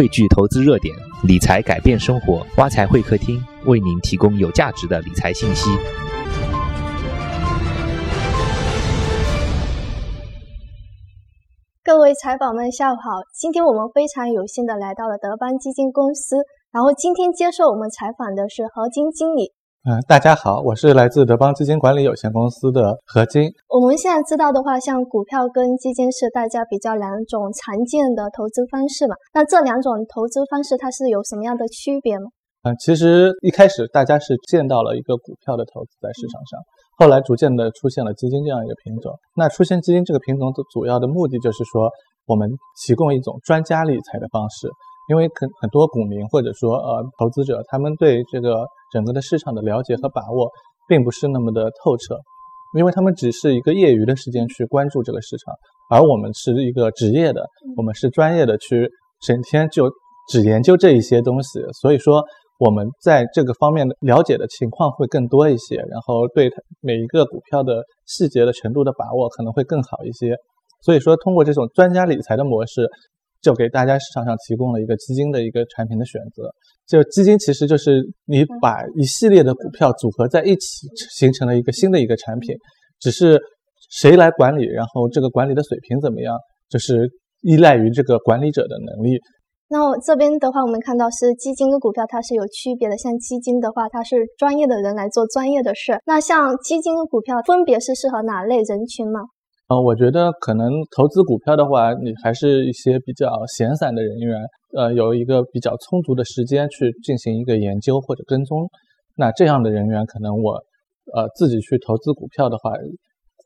汇聚投资热点，理财改变生活。挖财会客厅为您提供有价值的理财信息。各位财宝们，下午好！今天我们非常有幸的来到了德邦基金公司，然后今天接受我们采访的是何晶经理。嗯，大家好，我是来自德邦基金管理有限公司的何金。我们现在知道的话，像股票跟基金是大家比较两种常见的投资方式嘛。那这两种投资方式它是有什么样的区别吗？嗯，其实一开始大家是见到了一个股票的投资在市场上，后来逐渐的出现了基金这样一个品种。那出现基金这个品种的主要的目的就是说，我们提供一种专家理财的方式。因为很很多股民或者说呃投资者，他们对这个整个的市场的了解和把握，并不是那么的透彻，因为他们只是一个业余的时间去关注这个市场，而我们是一个职业的，我们是专业的去整天就只研究这一些东西，所以说我们在这个方面的了解的情况会更多一些，然后对每一个股票的细节的程度的把握可能会更好一些，所以说通过这种专家理财的模式。就给大家市场上提供了一个基金的一个产品的选择。就基金其实就是你把一系列的股票组合在一起，形成了一个新的一个产品。只是谁来管理，然后这个管理的水平怎么样，就是依赖于这个管理者的能力。那这边的话，我们看到是基金跟股票它是有区别的。像基金的话，它是专业的人来做专业的事。那像基金跟股票分别是适合哪类人群吗？呃，我觉得可能投资股票的话，你还是一些比较闲散的人员，呃，有一个比较充足的时间去进行一个研究或者跟踪。那这样的人员，可能我，呃，自己去投资股票的话，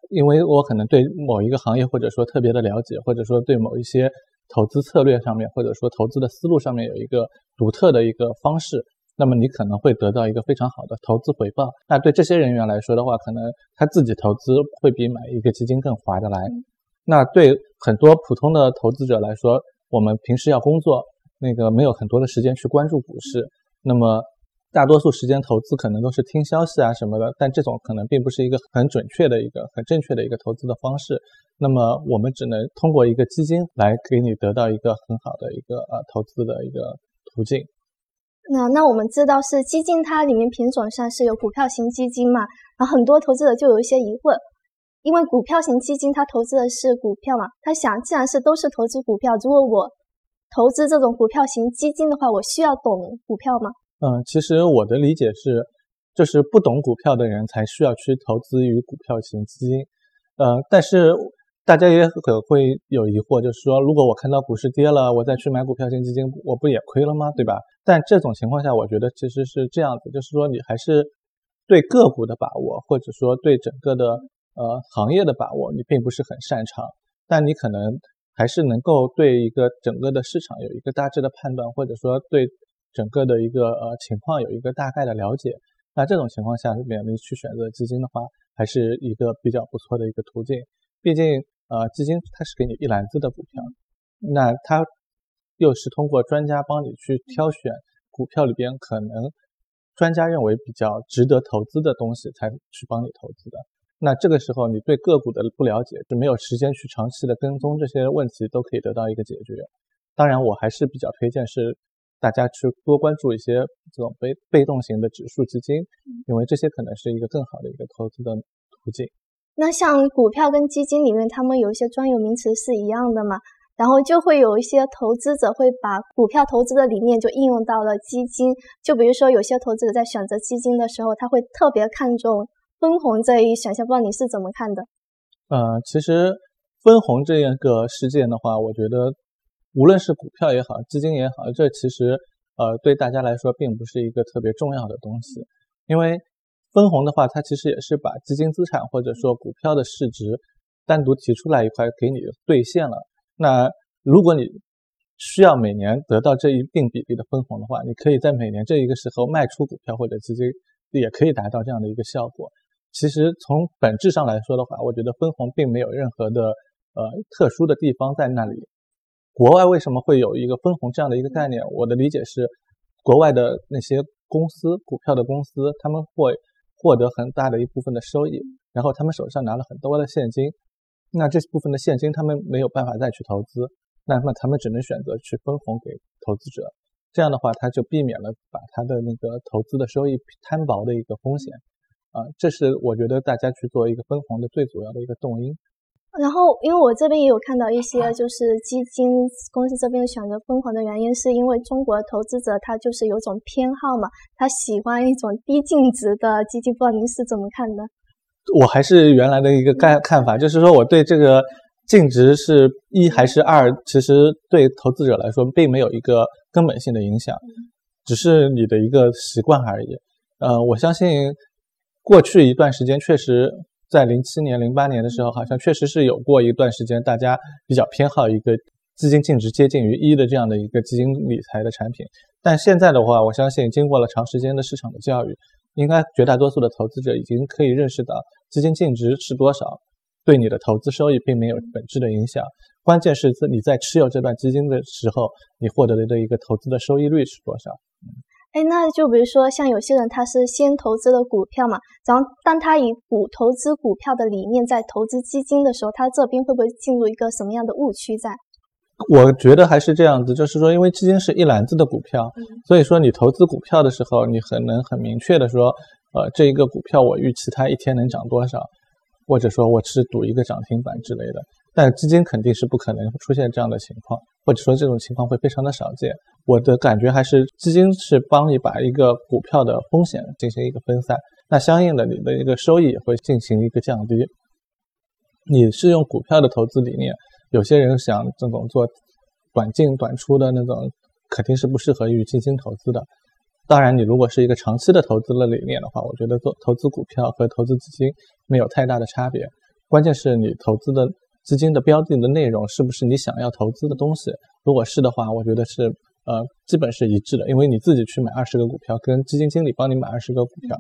因为我可能对某一个行业或者说特别的了解，或者说对某一些投资策略上面，或者说投资的思路上面有一个独特的一个方式。那么你可能会得到一个非常好的投资回报。那对这些人员来说的话，可能他自己投资会比买一个基金更划得来。那对很多普通的投资者来说，我们平时要工作，那个没有很多的时间去关注股市，那么大多数时间投资可能都是听消息啊什么的。但这种可能并不是一个很准确的一个很正确的一个投资的方式。那么我们只能通过一个基金来给你得到一个很好的一个呃投资的一个途径。那那我们知道是基金，它里面品种上是有股票型基金嘛？然后很多投资者就有一些疑惑，因为股票型基金它投资的是股票嘛，他想既然是都是投资股票，如果我投资这种股票型基金的话，我需要懂股票吗？嗯，其实我的理解是，就是不懂股票的人才需要去投资于股票型基金。呃，但是。大家也可会有疑惑，就是说，如果我看到股市跌了，我再去买股票型基金，我不也亏了吗？对吧？但这种情况下，我觉得其实是这样子，就是说，你还是对个股的把握，或者说对整个的呃行业的把握，你并不是很擅长，但你可能还是能够对一个整个的市场有一个大致的判断，或者说对整个的一个呃情况有一个大概的了解。那这种情况下，面你去选择基金的话，还是一个比较不错的一个途径，毕竟。呃，基金它是给你一篮子的股票，那它又是通过专家帮你去挑选股票里边可能专家认为比较值得投资的东西才去帮你投资的。那这个时候你对个股的不了解，就没有时间去长期的跟踪这些问题，都可以得到一个解决。当然，我还是比较推荐是大家去多关注一些这种被被动型的指数基金，因为这些可能是一个更好的一个投资的途径。那像股票跟基金里面，他们有一些专有名词是一样的嘛？然后就会有一些投资者会把股票投资的理念就应用到了基金。就比如说，有些投资者在选择基金的时候，他会特别看重分红这一选项。不知道你是怎么看的？呃，其实分红这样一个事件的话，我觉得无论是股票也好，基金也好，这其实呃对大家来说并不是一个特别重要的东西，因为。分红的话，它其实也是把基金资产或者说股票的市值单独提出来一块给你兑现了。那如果你需要每年得到这一定比例的分红的话，你可以在每年这一个时候卖出股票或者基金，也可以达到这样的一个效果。其实从本质上来说的话，我觉得分红并没有任何的呃特殊的地方在那里。国外为什么会有一个分红这样的一个概念？我的理解是，国外的那些公司股票的公司，他们会。获得很大的一部分的收益，然后他们手上拿了很多的现金，那这部分的现金他们没有办法再去投资，那么他们只能选择去分红给投资者。这样的话，他就避免了把他的那个投资的收益摊薄的一个风险。啊，这是我觉得大家去做一个分红的最主要的一个动因。然后，因为我这边也有看到一些，就是基金公司这边选择分红的原因，是因为中国投资者他就是有种偏好嘛，他喜欢一种低净值的基金。不知道您是怎么看的？我还是原来的一个看看法，就是说我对这个净值是一还是二，其实对投资者来说并没有一个根本性的影响，只是你的一个习惯而已。呃，我相信过去一段时间确实。在零七年、零八年的时候，好像确实是有过一段时间，大家比较偏好一个资金净值接近于一的这样的一个基金理财的产品。但现在的话，我相信经过了长时间的市场的教育，应该绝大多数的投资者已经可以认识到，基金净值是多少，对你的投资收益并没有本质的影响。关键是你在持有这段基金的时候，你获得的一个投资的收益率是多少。哎，那就比如说像有些人他是先投资的股票嘛，然后当他以股投资股票的理念在投资基金的时候，他这边会不会进入一个什么样的误区在？我觉得还是这样子，就是说，因为基金是一篮子的股票，所以说你投资股票的时候，你很能很明确的说，呃，这一个股票我预期它一天能涨多少，或者说我是赌一个涨停板之类的。但基金肯定是不可能出现这样的情况，或者说这种情况会非常的少见。我的感觉还是基金是帮你把一个股票的风险进行一个分散，那相应的你的一个收益也会进行一个降低。你是用股票的投资理念，有些人想这种做短进短出的那种，肯定是不适合于基金投资的。当然，你如果是一个长期的投资的理念的话，我觉得做投资股票和投资基金没有太大的差别。关键是你投资的资金的标的的内容是不是你想要投资的东西。如果是的话，我觉得是。呃，基本是一致的，因为你自己去买二十个股票，跟基金经理帮你买二十个股票，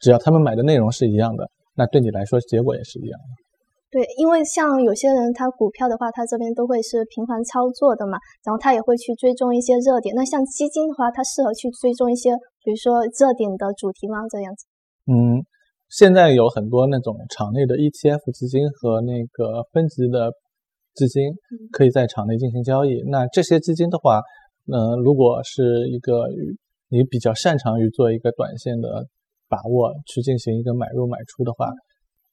只要他们买的内容是一样的，那对你来说结果也是一样的。对，因为像有些人他股票的话，他这边都会是频繁操作的嘛，然后他也会去追踪一些热点。那像基金的话，它适合去追踪一些，比如说热点的主题吗？这样子？嗯，现在有很多那种场内的 ETF 基金和那个分级的基金，可以在场内进行交易。那这些基金的话，呃如果是一个你比较擅长于做一个短线的把握，去进行一个买入买出的话，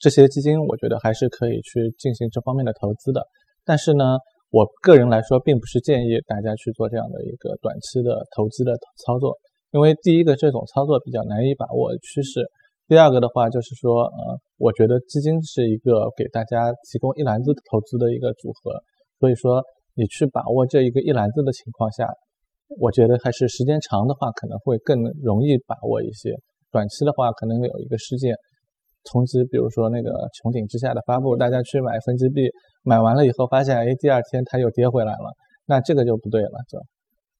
这些基金我觉得还是可以去进行这方面的投资的。但是呢，我个人来说，并不是建议大家去做这样的一个短期的投资的操作，因为第一个这种操作比较难以把握趋势，第二个的话就是说，呃，我觉得基金是一个给大家提供一篮子投资的一个组合，所以说你去把握这一个一篮子的情况下。我觉得还是时间长的话，可能会更容易把握一些。短期的话，可能有一个事件冲击，比如说那个穹顶之下的发布，大家去买分级币，买完了以后发现，哎，第二天它又跌回来了，那这个就不对了，就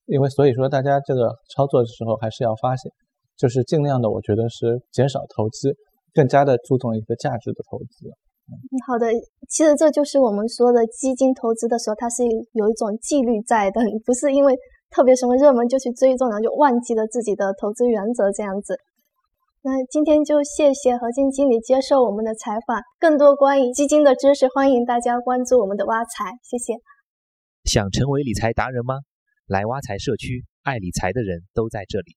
因为所以说大家这个操作的时候还是要发现，就是尽量的，我觉得是减少投机，更加的注重一个价值的投资。嗯，好的，其实这就是我们说的基金投资的时候，它是有一种纪律在的，不是因为。特别什么热门就去追踪，然后就忘记了自己的投资原则这样子。那今天就谢谢何静经理接受我们的采访。更多关于基金的知识，欢迎大家关注我们的挖财。谢谢。想成为理财达人吗？来挖财社区，爱理财的人都在这里。